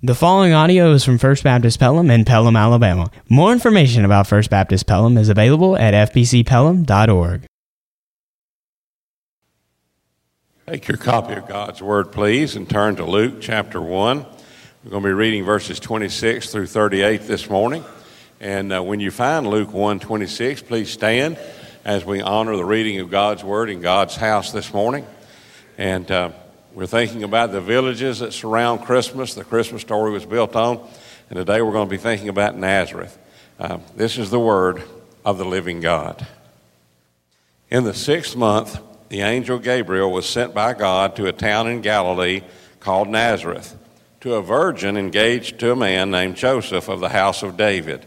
The following audio is from First Baptist Pelham in Pelham, Alabama. More information about First Baptist Pelham is available at fbcpelham.org. Take your copy of God's Word, please, and turn to Luke chapter 1. We're going to be reading verses 26 through 38 this morning. And uh, when you find Luke 1 26, please stand as we honor the reading of God's Word in God's house this morning. And uh, we're thinking about the villages that surround Christmas, the Christmas story was built on. And today we're going to be thinking about Nazareth. Uh, this is the word of the living God. In the sixth month, the angel Gabriel was sent by God to a town in Galilee called Nazareth, to a virgin engaged to a man named Joseph of the house of David.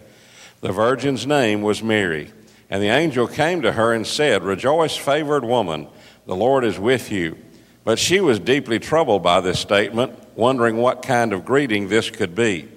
The virgin's name was Mary. And the angel came to her and said, Rejoice, favored woman, the Lord is with you. But she was deeply troubled by this statement, wondering what kind of greeting this could be.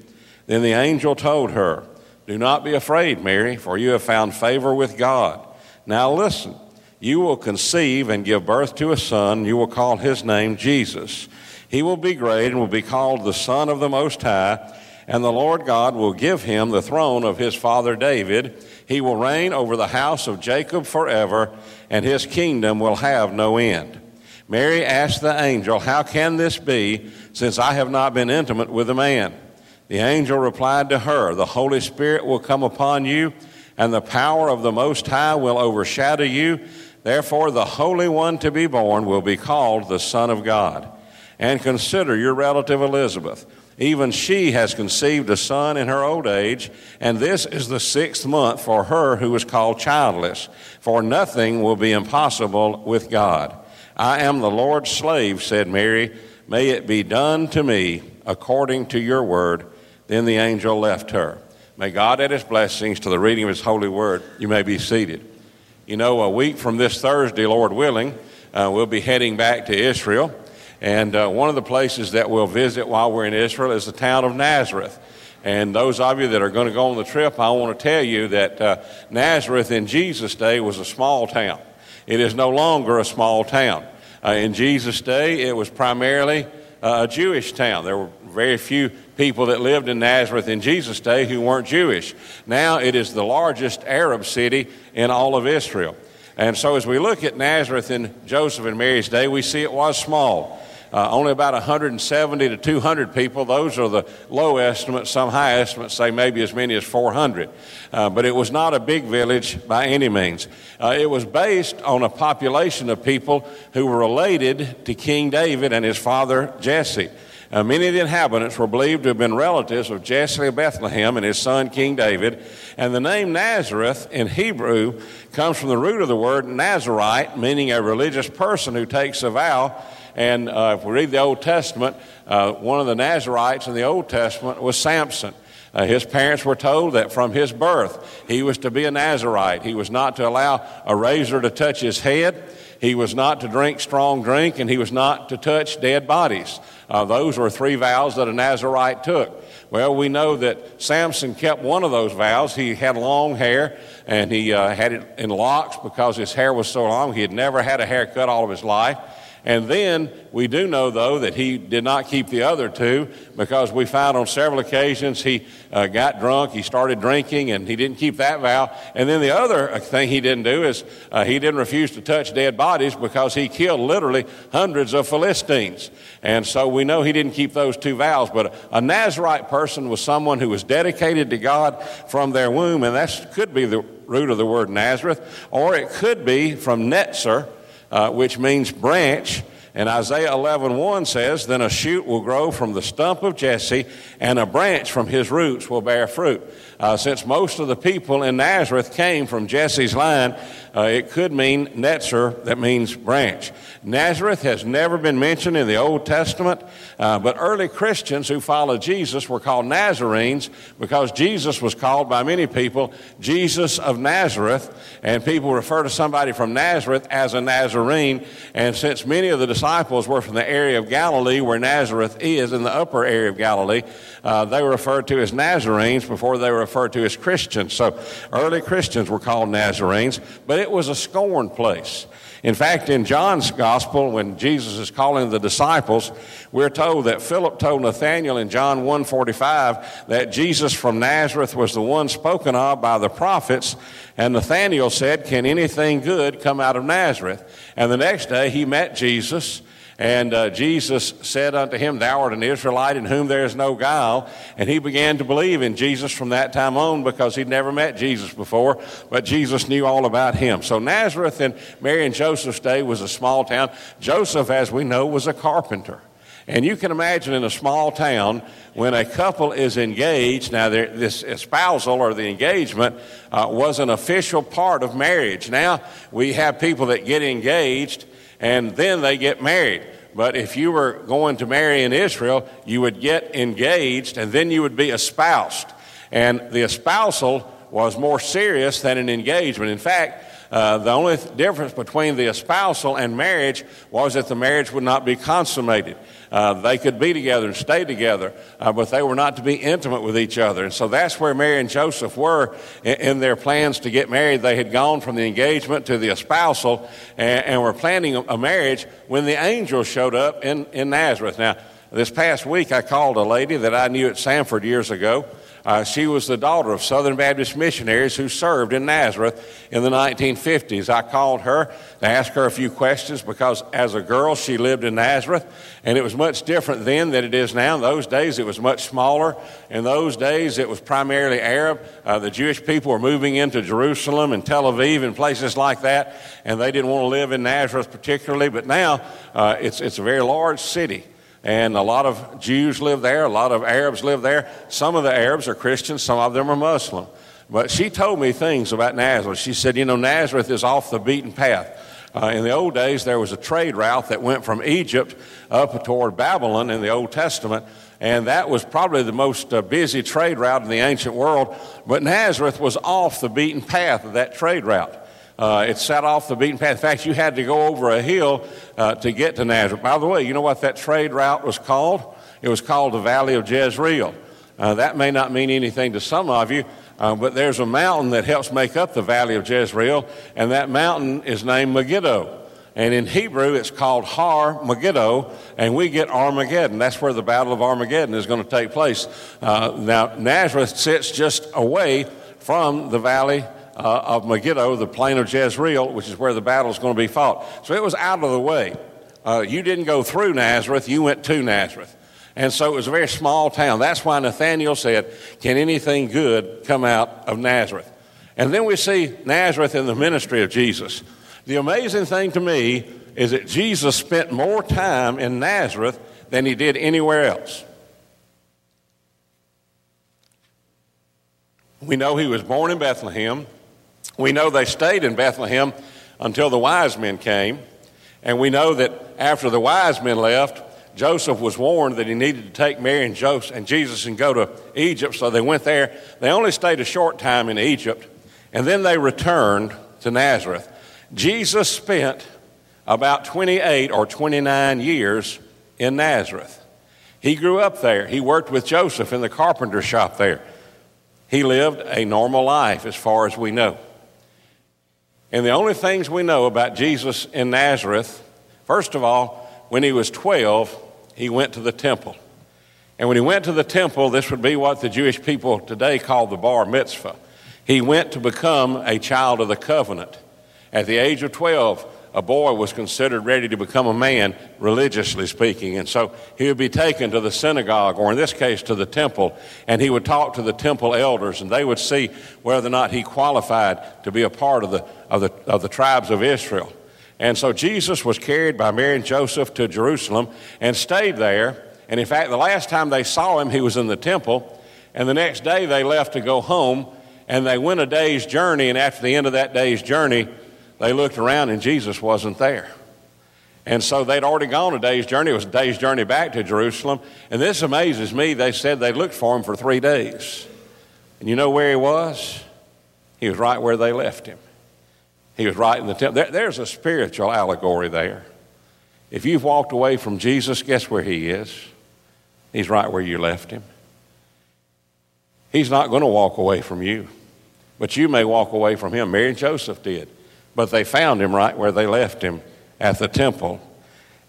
Then the angel told her, Do not be afraid, Mary, for you have found favor with God. Now listen, you will conceive and give birth to a son. You will call his name Jesus. He will be great and will be called the Son of the Most High, and the Lord God will give him the throne of his father David. He will reign over the house of Jacob forever, and his kingdom will have no end. Mary asked the angel, How can this be, since I have not been intimate with a man? The angel replied to her, The Holy Spirit will come upon you, and the power of the Most High will overshadow you. Therefore, the Holy One to be born will be called the Son of God. And consider your relative Elizabeth. Even she has conceived a son in her old age, and this is the sixth month for her who is called childless. For nothing will be impossible with God. I am the Lord's slave, said Mary. May it be done to me according to your word. Then the angel left her. May God add his blessings to the reading of his holy word. You may be seated. You know, a week from this Thursday, Lord willing, uh, we'll be heading back to Israel. And uh, one of the places that we'll visit while we're in Israel is the town of Nazareth. And those of you that are going to go on the trip, I want to tell you that uh, Nazareth in Jesus' day was a small town. It is no longer a small town. Uh, in Jesus' day, it was primarily uh, a Jewish town. There were very few people that lived in Nazareth in Jesus' day who weren't Jewish. Now it is the largest Arab city in all of Israel. And so as we look at Nazareth in Joseph and Mary's day, we see it was small. Uh, only about 170 to 200 people. Those are the low estimates. Some high estimates say maybe as many as 400. Uh, but it was not a big village by any means. Uh, it was based on a population of people who were related to King David and his father Jesse. Uh, many of the inhabitants were believed to have been relatives of Jesse of Bethlehem and his son King David. And the name Nazareth in Hebrew comes from the root of the word Nazarite, meaning a religious person who takes a vow and uh, if we read the Old Testament, uh, one of the Nazarites in the Old Testament was Samson. Uh, his parents were told that from his birth he was to be a Nazarite. He was not to allow a razor to touch his head. He was not to drink strong drink, and he was not to touch dead bodies. Uh, those were three vows that a Nazarite took. Well, we know that Samson kept one of those vows. He had long hair, and he uh, had it in locks because his hair was so long. He had never had a haircut all of his life. And then we do know, though, that he did not keep the other two because we found on several occasions he uh, got drunk, he started drinking, and he didn't keep that vow. And then the other thing he didn't do is uh, he didn't refuse to touch dead bodies because he killed literally hundreds of Philistines. And so we know he didn't keep those two vows. But a Nazarite person was someone who was dedicated to God from their womb, and that could be the root of the word Nazareth, or it could be from Netzer uh, which means branch. And Isaiah 11:1 1 says, Then a shoot will grow from the stump of Jesse, and a branch from his roots will bear fruit. Uh, since most of the people in Nazareth came from Jesse's line, uh, it could mean Netzer, that means branch. Nazareth has never been mentioned in the Old Testament, uh, but early Christians who followed Jesus were called Nazarenes because Jesus was called by many people Jesus of Nazareth, and people refer to somebody from Nazareth as a Nazarene. And since many of the disciples disciples were from the area of Galilee where Nazareth is, in the upper area of Galilee. Uh, they were referred to as Nazarenes before they were referred to as Christians. So early Christians were called Nazarenes, but it was a scorned place. In fact, in John's gospel, when Jesus is calling the disciples, we're told that Philip told Nathanael in John 1:45 that Jesus from Nazareth was the one spoken of by the prophets, and Nathanael said, "Can anything good come out of Nazareth?" And the next day he met Jesus and uh, Jesus said unto him, Thou art an Israelite in whom there is no guile. And he began to believe in Jesus from that time on because he'd never met Jesus before, but Jesus knew all about him. So Nazareth in Mary and Joseph's day was a small town. Joseph, as we know, was a carpenter. And you can imagine in a small town when a couple is engaged, now this espousal or the engagement uh, was an official part of marriage. Now we have people that get engaged and then they get married. But if you were going to marry in Israel, you would get engaged and then you would be espoused. And the espousal was more serious than an engagement. In fact, uh, the only difference between the espousal and marriage was that the marriage would not be consummated. Uh, they could be together and stay together, uh, but they were not to be intimate with each other. And so that's where Mary and Joseph were in, in their plans to get married. They had gone from the engagement to the espousal and, and were planning a, marriage when the angel showed up in, in Nazareth. Now, this past week, I called a lady that I knew at Samford years ago. Uh, she was the daughter of Southern Baptist missionaries who served in Nazareth in the 1950s. I called her to ask her a few questions because as a girl she lived in Nazareth and it was much different then than it is now. In those days it was much smaller. In those days it was primarily Arab. Uh, the Jewish people were moving into Jerusalem and Tel Aviv and places like that and they didn't want to live in Nazareth particularly. But now uh, it's, it's a very large city. And a lot of Jews live there, a lot of Arabs live there. Some of the Arabs are Christians, some of them are Muslim. But she told me things about Nazareth. She said, You know, Nazareth is off the beaten path. Uh, in the old days, there was a trade route that went from Egypt up toward Babylon in the Old Testament, and that was probably the most uh, busy trade route in the ancient world. But Nazareth was off the beaten path of that trade route. Uh, it set off the beaten path. In fact, you had to go over a hill uh, to get to Nazareth. By the way, you know what that trade route was called? It was called the Valley of Jezreel. Uh, that may not mean anything to some of you, uh, but there's a mountain that helps make up the Valley of Jezreel, and that mountain is named Megiddo. And in Hebrew, it's called Har Megiddo, and we get Armageddon. That's where the Battle of Armageddon is going to take place. Uh, now, Nazareth sits just away from the Valley uh, of Megiddo, the plain of Jezreel, which is where the battle is going to be fought. So it was out of the way. Uh, you didn't go through Nazareth, you went to Nazareth. And so it was a very small town. That's why Nathanael said, Can anything good come out of Nazareth? And then we see Nazareth in the ministry of Jesus. The amazing thing to me is that Jesus spent more time in Nazareth than he did anywhere else. We know he was born in Bethlehem. We know they stayed in Bethlehem until the wise men came. And we know that after the wise men left, Joseph was warned that he needed to take Mary and Joseph and Jesus and go to Egypt, so they went there. They only stayed a short time in Egypt, and then they returned to Nazareth. Jesus spent about 28 or 29 years in Nazareth. He grew up there. He worked with Joseph in the carpenter shop there. He lived a normal life as far as we know. And the only things we know about Jesus in Nazareth, first of all, when he was 12, he went to the temple. And when he went to the temple, this would be what the Jewish people today call the bar mitzvah. He went to become a child of the covenant. At the age of 12, a boy was considered ready to become a man, religiously speaking. And so he would be taken to the synagogue, or in this case, to the temple, and he would talk to the temple elders, and they would see whether or not he qualified to be a part of the, of the, of the tribes of Israel. And so Jesus was carried by Mary and Joseph to Jerusalem and stayed there. And in fact, the last time they saw him, he was in the temple. And the next day they left to go home, and they went a day's journey. And after the end of that day's journey, they looked around and Jesus wasn't there. And so they'd already gone a day's journey. It was a day's journey back to Jerusalem. And this amazes me. They said they looked for him for three days. And you know where he was? He was right where they left him. He was right in the temple. There, there's a spiritual allegory there. If you've walked away from Jesus, guess where he is? He's right where you left him. He's not going to walk away from you, but you may walk away from him. Mary and Joseph did, but they found him right where they left him at the temple.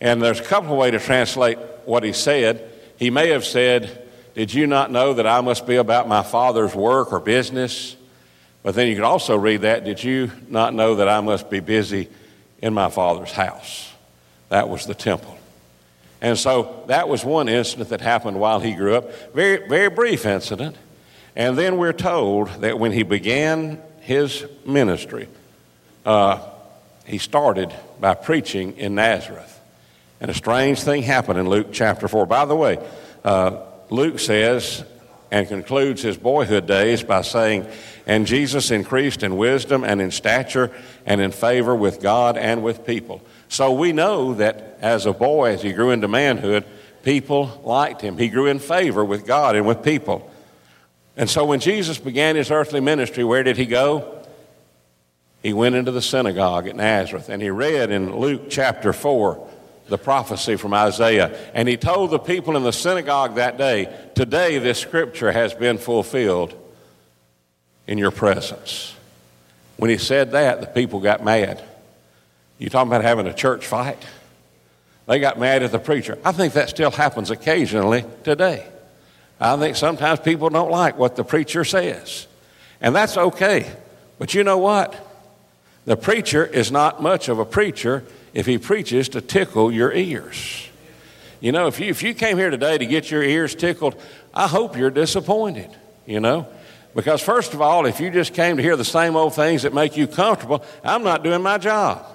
And there's a couple of ways to translate what he said. He may have said, Did you not know that I must be about my father's work or business? But then you could also read that, Did you not know that I must be busy in my father's house? That was the temple. And so that was one incident that happened while he grew up. Very, very brief incident. And then we're told that when he began his ministry, uh, he started by preaching in Nazareth. And a strange thing happened in Luke chapter 4. By the way, uh, Luke says and concludes his boyhood days by saying, And Jesus increased in wisdom and in stature and in favor with God and with people. So we know that as a boy, as he grew into manhood, people liked him. He grew in favor with God and with people. And so when Jesus began his earthly ministry, where did he go? He went into the synagogue at Nazareth and he read in Luke chapter 4 the prophecy from Isaiah. And he told the people in the synagogue that day, Today this scripture has been fulfilled in your presence. When he said that, the people got mad. You talking about having a church fight? They got mad at the preacher. I think that still happens occasionally today. I think sometimes people don't like what the preacher says. And that's okay. But you know what? The preacher is not much of a preacher if he preaches to tickle your ears. You know, if you, if you came here today to get your ears tickled, I hope you're disappointed, you know. Because, first of all, if you just came to hear the same old things that make you comfortable, I'm not doing my job.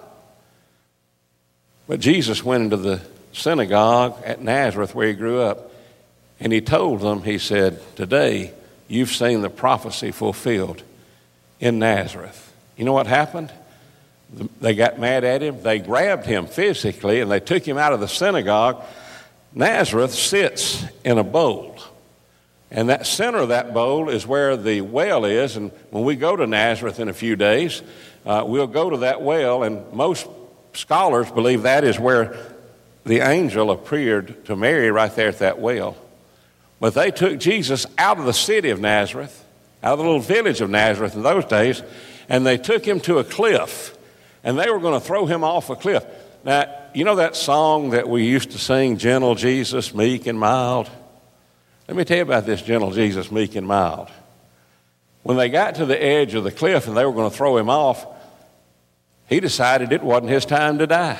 But Jesus went into the synagogue at Nazareth where he grew up, and he told them, he said, Today you've seen the prophecy fulfilled in Nazareth. You know what happened? They got mad at him. They grabbed him physically and they took him out of the synagogue. Nazareth sits in a bowl. And that center of that bowl is where the well is. And when we go to Nazareth in a few days, uh, we'll go to that well. And most scholars believe that is where the angel appeared to Mary right there at that well. But they took Jesus out of the city of Nazareth, out of the little village of Nazareth in those days, and they took him to a cliff and they were going to throw him off a cliff. Now, you know that song that we used to sing, Gentle Jesus, Meek and Mild? Let me tell you about this gentle Jesus, meek and mild. When they got to the edge of the cliff and they were going to throw him off, he decided it wasn't his time to die.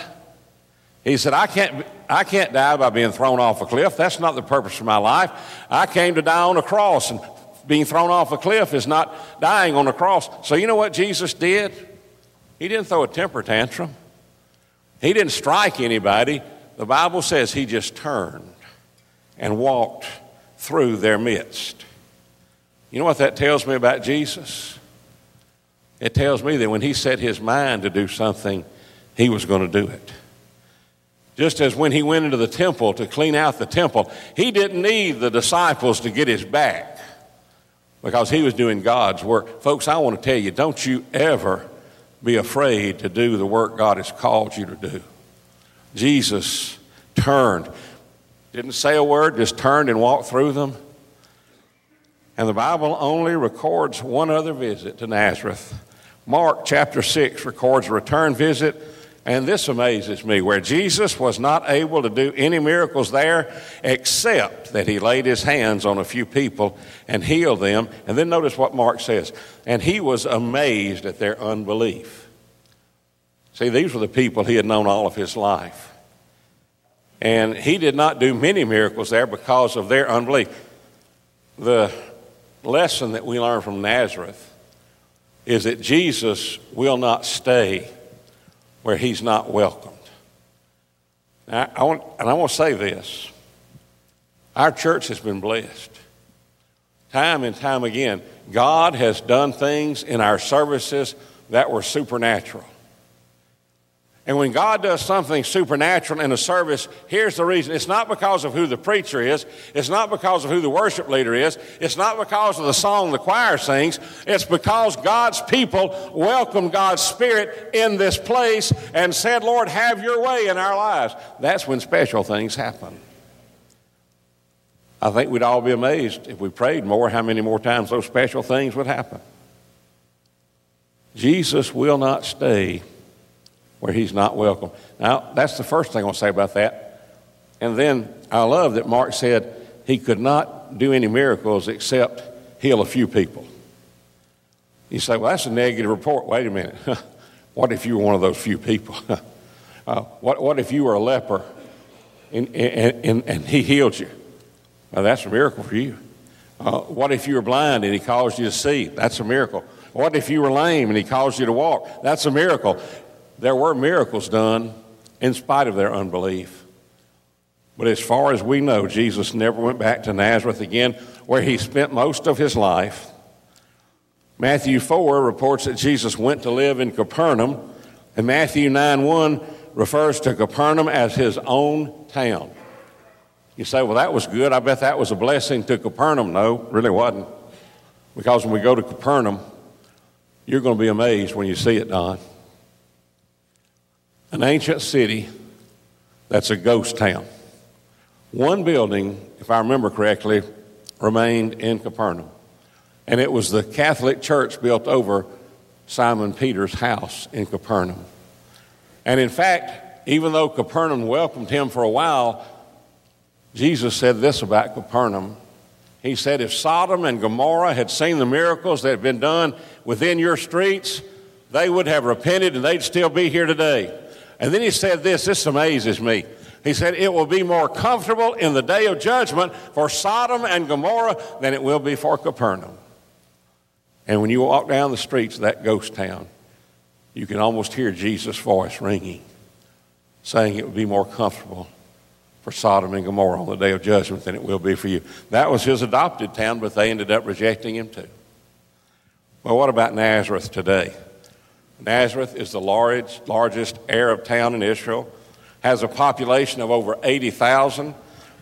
He said, I can't, I can't die by being thrown off a cliff. That's not the purpose of my life. I came to die on a cross, and being thrown off a cliff is not dying on a cross. So, you know what Jesus did? He didn't throw a temper tantrum, he didn't strike anybody. The Bible says he just turned and walked through their midst. You know what that tells me about Jesus? It tells me that when he set his mind to do something, he was going to do it. Just as when he went into the temple to clean out the temple, he didn't need the disciples to get his back because he was doing God's work. Folks, I want to tell you don't you ever be afraid to do the work God has called you to do. Jesus turned, didn't say a word, just turned and walked through them. And the Bible only records one other visit to Nazareth. Mark chapter 6 records a return visit and this amazes me, where Jesus was not able to do any miracles there except that he laid his hands on a few people and healed them. And then notice what Mark says. And he was amazed at their unbelief. See, these were the people he had known all of his life. And he did not do many miracles there because of their unbelief. The lesson that we learn from Nazareth is that Jesus will not stay where he's not welcomed. Now, I want, and I want to say this our church has been blessed. Time and time again, God has done things in our services that were supernatural. And when God does something supernatural in a service, here's the reason. It's not because of who the preacher is. It's not because of who the worship leader is. It's not because of the song the choir sings. It's because God's people welcomed God's Spirit in this place and said, Lord, have your way in our lives. That's when special things happen. I think we'd all be amazed if we prayed more how many more times those special things would happen. Jesus will not stay where he's not welcome. Now, that's the first thing I'll say about that. And then I love that Mark said he could not do any miracles except heal a few people. You say, well, that's a negative report. Wait a minute. what if you were one of those few people? uh, what, what if you were a leper and, and, and, and he healed you? Well, that's a miracle for you. Uh, what if you were blind and he caused you to see? That's a miracle. What if you were lame and he caused you to walk? That's a miracle. There were miracles done in spite of their unbelief. But as far as we know, Jesus never went back to Nazareth again, where he spent most of his life. Matthew 4 reports that Jesus went to live in Capernaum, and Matthew 9 1 refers to Capernaum as his own town. You say, well, that was good. I bet that was a blessing to Capernaum. No, really wasn't. Because when we go to Capernaum, you're going to be amazed when you see it, Don an ancient city that's a ghost town. One building, if I remember correctly, remained in Capernaum. And it was the Catholic Church built over Simon Peter's house in Capernaum. And in fact, even though Capernaum welcomed him for a while, Jesus said this about Capernaum. He said, If Sodom and Gomorrah had seen the miracles that had been done within your streets, they would have repented and they'd still be here today. And then he said this, this amazes me. He said, It will be more comfortable in the day of judgment for Sodom and Gomorrah than it will be for Capernaum. And when you walk down the streets of that ghost town, you can almost hear Jesus' voice ringing, saying it would be more comfortable for Sodom and Gomorrah on the day of judgment than it will be for you. That was his adopted town, but they ended up rejecting him too. Well, what about Nazareth today? Nazareth is the large, largest Arab town in Israel, has a population of over 80,000.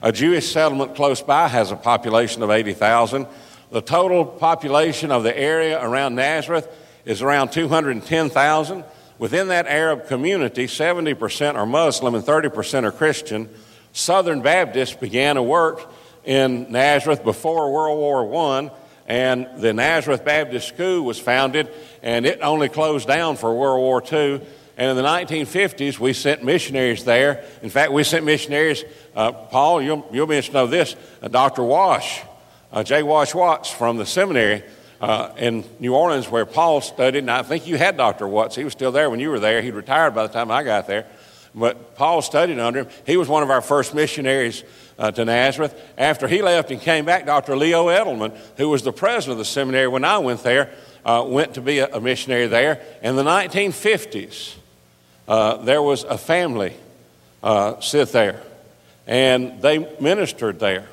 A Jewish settlement close by has a population of 80,000. The total population of the area around Nazareth is around 210,000. Within that Arab community, 70% are Muslim and 30% are Christian. Southern Baptists began to work in Nazareth before World War I and the Nazareth Baptist School was founded, and it only closed down for World War II. And in the 1950s, we sent missionaries there. In fact, we sent missionaries, uh, Paul, you'll, you'll be to know this, uh, Dr. Wash, uh, J. Wash Watts from the seminary uh, in New Orleans where Paul studied. And I think you had Dr. Watts. He was still there when you were there. He'd retired by the time I got there. But Paul studied under him. He was one of our first missionaries uh, to Nazareth. After he left and came back, Dr. Leo Eddleman, who was the president of the seminary when I went there, uh, went to be a, a, missionary there. In the 1950s, uh, there was a family uh, sit there, and they ministered there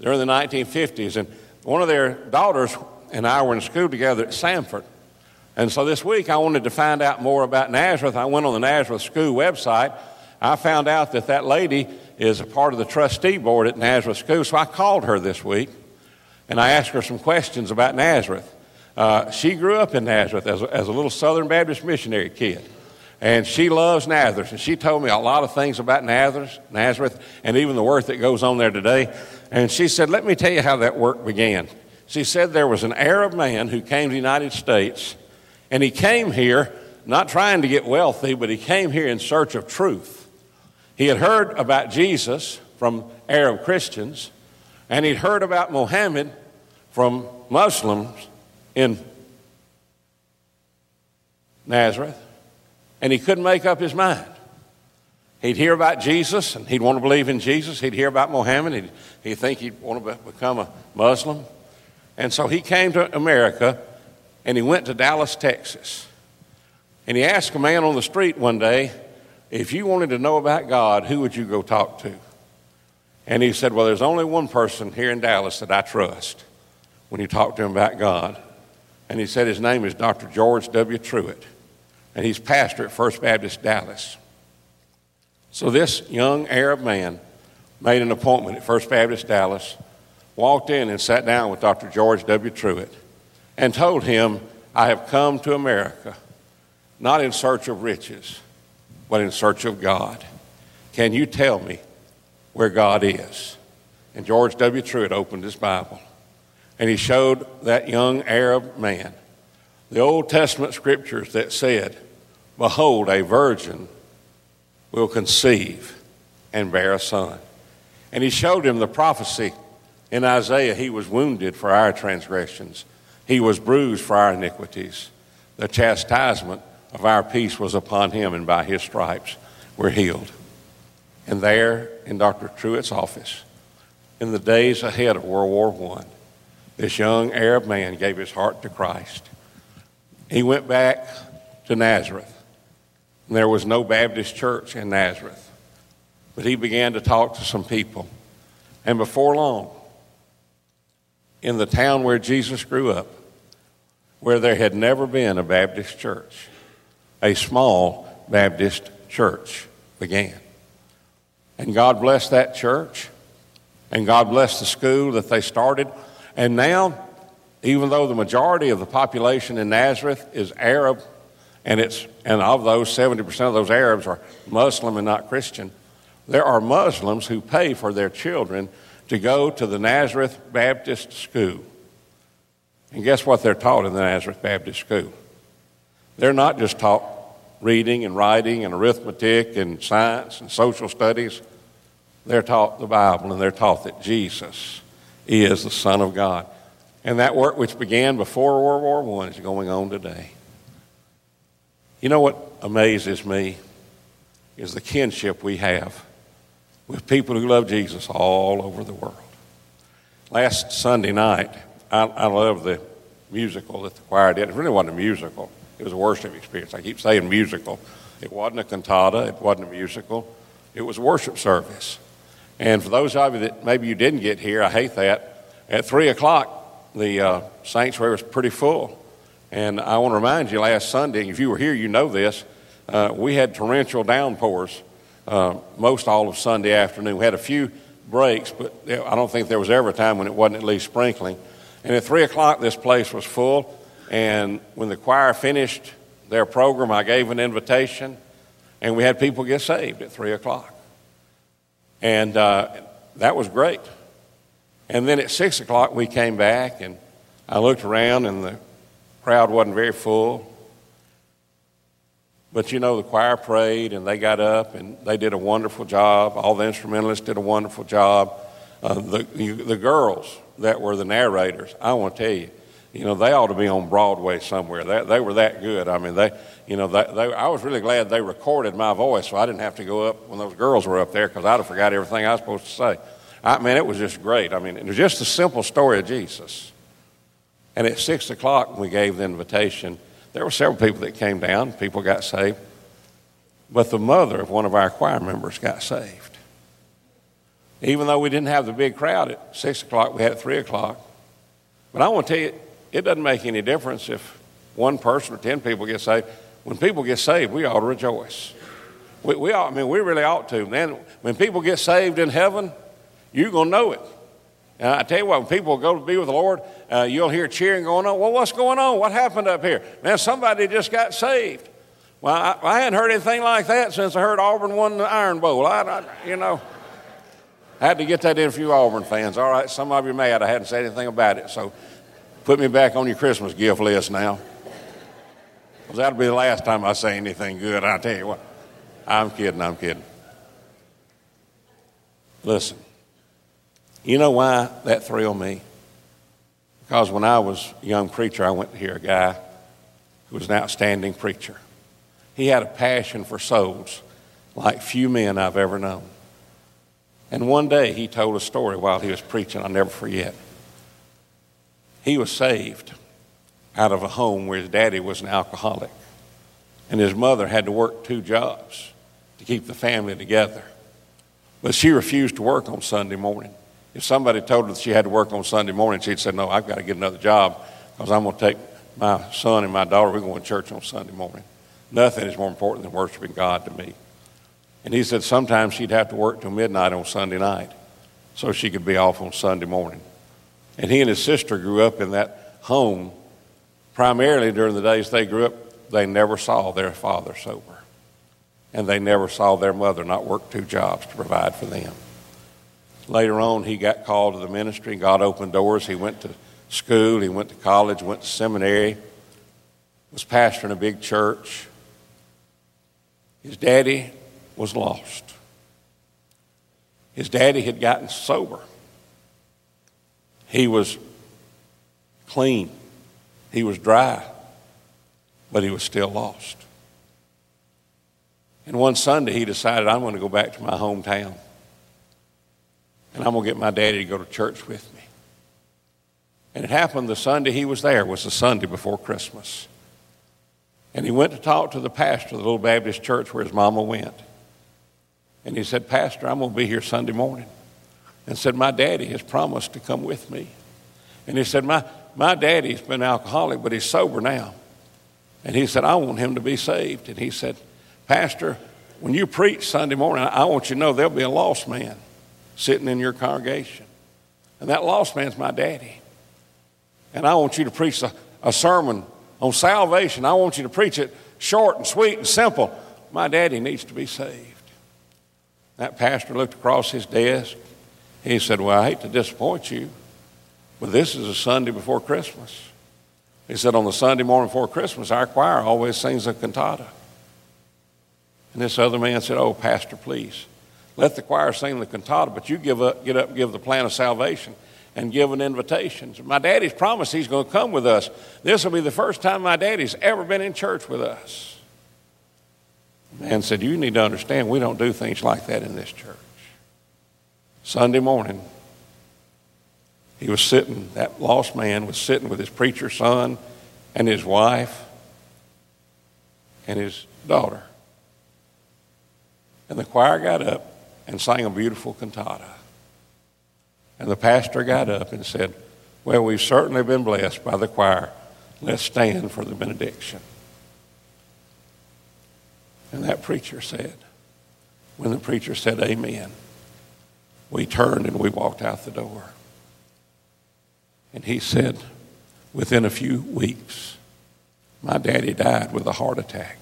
during the 1950s. And one of their daughters and I were in school together at Samford. And so this week I wanted to find out more about Nazareth. I went on the Nazareth School website. I found out that that lady is a part of the trustee board at Nazareth School. So I called her this week and I asked her some questions about Nazareth. Uh, she grew up in Nazareth as a, as a little Southern Baptist missionary kid. And she loves Nazareth. And she told me a lot of things about Nazareth, Nazareth and even the work that goes on there today. And she said, Let me tell you how that work began. She said there was an Arab man who came to the United States, and he came here not trying to get wealthy, but he came here in search of truth. He had heard about Jesus from Arab Christians, and he'd heard about Mohammed from Muslims in Nazareth, and he couldn't make up his mind. He'd hear about Jesus, and he'd want to believe in Jesus. He'd hear about Muhammad, he'd, he'd think he'd want to become a Muslim. And so he came to America, and he went to Dallas, Texas. And he asked a man on the street one day, if you wanted to know about God, who would you go talk to? And he said, Well, there's only one person here in Dallas that I trust when you talk to him about God. And he said his name is Dr. George W. Truett. and he's pastor at First Baptist Dallas. So this young Arab man made an appointment at First Baptist Dallas, walked in and sat down with Dr. George W. Truett, and told him, I have come to America not in search of riches, but in search of God. Can you tell me where God is? And George W. Truett opened his Bible and he showed that young Arab man the Old Testament scriptures that said, Behold, a virgin will conceive and bear a son. And he showed him the prophecy in Isaiah He was wounded for our transgressions, He was bruised for our iniquities. The chastisement of our peace was upon Him, and by His stripes we're healed. And there in Dr. Truett's office, in the days ahead of World War I, this young Arab man gave his heart to Christ. He went back to Nazareth. There was no Baptist church in Nazareth, but he began to talk to some people. And before long, in the town where Jesus grew up, where there had never been a Baptist church, a small Baptist church began. And God blessed that church, and God blessed the school that they started. And now, even though the majority of the population in Nazareth is Arab, and, it's, and of those, 70% of those Arabs are Muslim and not Christian, there are Muslims who pay for their children to go to the Nazareth Baptist School. And guess what they're taught in the Nazareth Baptist School? They're not just taught reading and writing and arithmetic and science and social studies. They're taught the Bible and they're taught that Jesus is the Son of God. And that work which began before World War I is going on today. You know what amazes me is the kinship we have with people who love Jesus all over the world. Last Sunday night, I, I love the musical that the choir did. It really wasn't a musical, it was a worship experience. I keep saying musical. It wasn't a cantata, it wasn't a musical, it was a worship service. And for those of you that maybe you didn't get here, I hate that. At 3 o'clock, the uh, sanctuary was pretty full. And I want to remind you last Sunday, if you were here, you know this, uh, we had torrential downpours uh, most all of Sunday afternoon. We had a few breaks, but I don't think there was ever a time when it wasn't at least sprinkling. And at 3 o'clock, this place was full. And when the choir finished their program, I gave an invitation, and we had people get saved at 3 o'clock. And uh, that was great. And then at 6 o'clock, we came back, and I looked around, and the crowd wasn't very full. But you know, the choir prayed, and they got up, and they did a wonderful job. All the instrumentalists did a wonderful job. Uh, the, the girls that were the narrators, I want to tell you, you know, they ought to be on Broadway somewhere. They, they were that good. I mean, they, you know, they, they, I was really glad they recorded my voice so I didn't have to go up when those girls were up there because I'd have forgot everything I was supposed to say. I mean, it was just great. I mean, it was just a simple story of Jesus. And at 6 o'clock, when we gave the invitation, there were several people that came down. People got saved. But the mother of one of our choir members got saved. Even though we didn't have the big crowd at 6 o'clock, we had at 3 o'clock. But I want to tell you, it doesn't make any difference if one person or 10 people get saved. When people get saved, we ought to rejoice. We, we ought, I mean, we really ought to. Man, when people get saved in heaven, you're going to know it. And I tell you what, when people go to be with the Lord, uh, you'll hear cheering going on. Well, what's going on? What happened up here? Man, somebody just got saved. Well, I, I hadn't heard anything like that since I heard Auburn won the Iron Bowl. I, I, you know, I had to get that in for you Auburn fans. All right, some of you mad I hadn't said anything about it. So put me back on your Christmas gift list now. Because that'll be the last time I say anything good. I tell you what, I'm kidding, I'm kidding. Listen, you know why that thrilled me? Because when I was a young preacher, I went to hear a guy who was an outstanding preacher. He had a passion for souls like few men I've ever known. And one day he told a story while he was preaching, I'll never forget. He was saved out of a home where his daddy was an alcoholic, and his mother had to work two jobs to keep the family together. But she refused to work on Sunday morning. If somebody told her that she had to work on Sunday morning, she'd say, No, I've got to get another job because I'm going to take my son and my daughter, we're going to church on Sunday morning. Nothing is more important than worshiping God to me. And he said sometimes she'd have to work till midnight on Sunday night so she could be off on Sunday morning. And he and his sister grew up in that home primarily during the days they grew up. They never saw their father sober. And they never saw their mother not work two jobs to provide for them. Later on, he got called to the ministry. God opened doors. He went to school, he went to college, went to seminary, was pastoring a big church. His daddy was lost. His daddy had gotten sober. He was clean. He was dry, but he was still lost. And one Sunday, he decided, I'm going to go back to my hometown. And I'm going to get my daddy to go to church with me. And it happened the Sunday he was there was the Sunday before Christmas. And he went to talk to the pastor of the little Baptist church where his mama went. And he said, Pastor, I'm going to be here Sunday morning. And said, My daddy has promised to come with me. And he said, My, my daddy's been alcoholic, but he's sober now. And he said, I want him to be saved. And he said, Pastor, when you preach Sunday morning, I want you to know there'll be a lost man sitting in your congregation. And that lost man's my daddy. And I want you to preach a, a sermon on salvation. I want you to preach it short and sweet and simple. My daddy needs to be saved. That pastor looked across his desk. He said, Well, I hate to disappoint you, but this is a Sunday before Christmas. He said, On the Sunday morning before Christmas, our choir always sings a cantata. And this other man said, Oh, Pastor, please, let the choir sing the cantata, but you give up, get up give the plan of salvation and give an invitation. So my daddy's promised he's going to come with us. This will be the first time my daddy's ever been in church with us. The man said, You need to understand, we don't do things like that in this church. Sunday morning, he was sitting, that lost man was sitting with his preacher son and his wife and his daughter. And the choir got up and sang a beautiful cantata. And the pastor got up and said, Well, we've certainly been blessed by the choir. Let's stand for the benediction. And that preacher said, when the preacher said amen, we turned and we walked out the door. And he said, within a few weeks, my daddy died with a heart attack.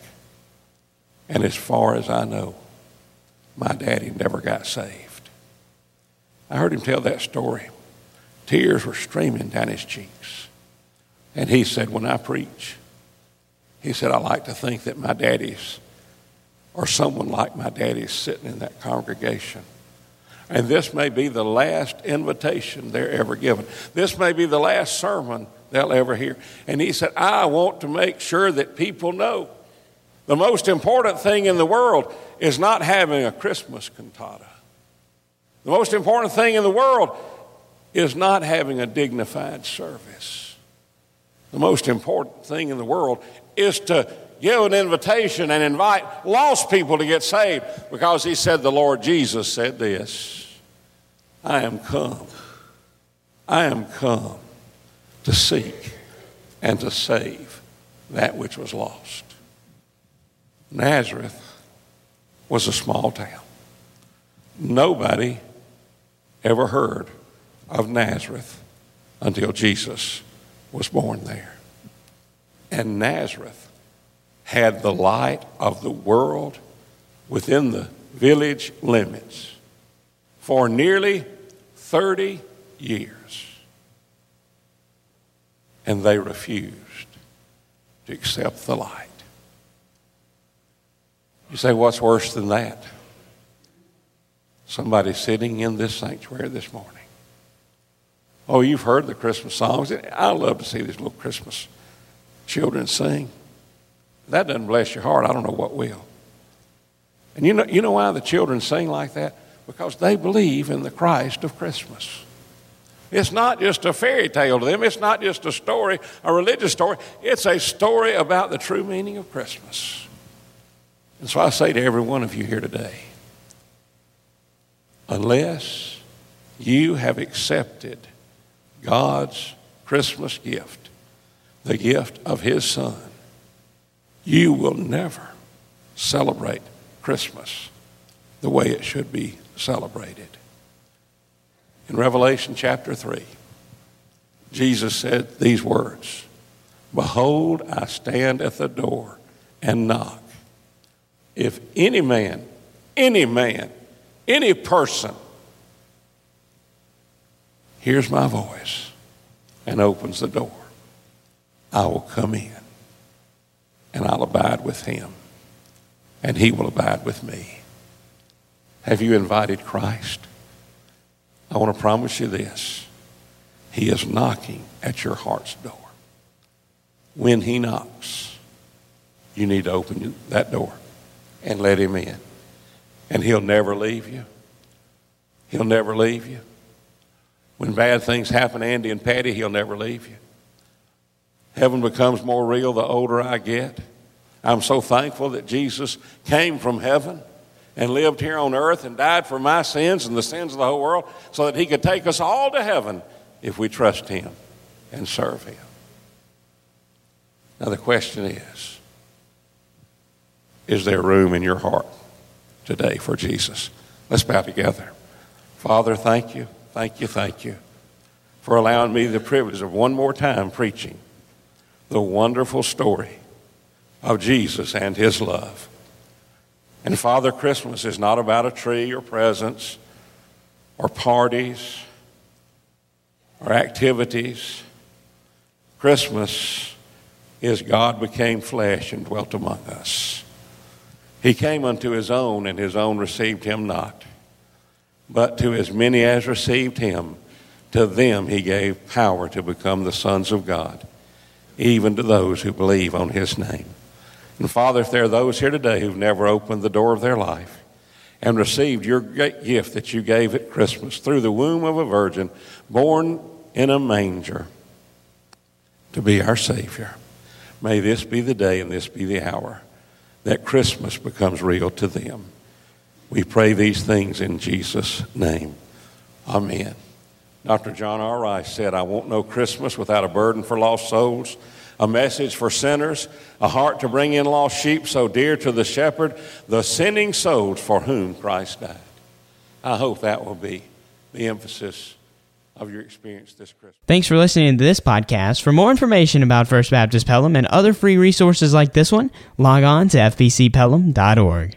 And as far as I know, my daddy never got saved. I heard him tell that story. Tears were streaming down his cheeks. And he said, When I preach, he said, I like to think that my daddy's or someone like my daddy sitting in that congregation. And this may be the last invitation they're ever given. This may be the last sermon they'll ever hear. And he said, I want to make sure that people know the most important thing in the world is not having a Christmas cantata. The most important thing in the world is not having a dignified service. The most important thing in the world is to give an invitation and invite lost people to get saved because he said, The Lord Jesus said this I am come. I am come to seek and to save that which was lost. Nazareth was a small town. Nobody ever heard of Nazareth until Jesus was born there. And Nazareth had the light of the world within the village limits for nearly 30 years. And they refused to accept the light. You say, what's worse than that? Somebody sitting in this sanctuary this morning. Oh, you've heard the Christmas songs. I love to see these little Christmas children sing. That doesn't bless your heart. I don't know what will. And you know, you know why the children sing like that? Because they believe in the Christ of Christmas. It's not just a fairy tale to them. It's not just a story, a religious story. It's a story about the true meaning of Christmas. And so I say to every one of you here today unless you have accepted God's Christmas gift, the gift of His Son, you will never celebrate Christmas the way it should be celebrated. In Revelation chapter 3, Jesus said these words Behold, I stand at the door and knock. If any man, any man, any person hears my voice and opens the door, I will come in and I'll abide with him and he will abide with me. Have you invited Christ? I want to promise you this. He is knocking at your heart's door. When he knocks, you need to open that door and let him in. And he'll never leave you. He'll never leave you. When bad things happen, Andy and Patty, he'll never leave you. Heaven becomes more real the older I get. I'm so thankful that Jesus came from heaven and lived here on earth and died for my sins and the sins of the whole world so that he could take us all to heaven if we trust him and serve him. Now, the question is Is there room in your heart today for Jesus? Let's bow together. Father, thank you, thank you, thank you for allowing me the privilege of one more time preaching the wonderful story of Jesus and his love. And Father, Christmas is not about a tree or presents or parties or activities. Christmas is God became flesh and dwelt among us. He came unto his own, and his own received him not. But to as many as received him, to them he gave power to become the sons of God, even to those who believe on his name. And Father, if there are those here today who've never opened the door of their life and received your great gift that you gave at Christmas through the womb of a virgin born in a manger to be our Savior, may this be the day and this be the hour that Christmas becomes real to them. We pray these things in Jesus' name. Amen. Dr. John R. Rice said, I want no Christmas without a burden for lost souls a message for sinners, a heart to bring in lost sheep so dear to the shepherd, the sinning souls for whom Christ died. I hope that will be the emphasis of your experience this Christmas. Thanks for listening to this podcast. For more information about First Baptist Pelham and other free resources like this one, log on to fbcpelham.org.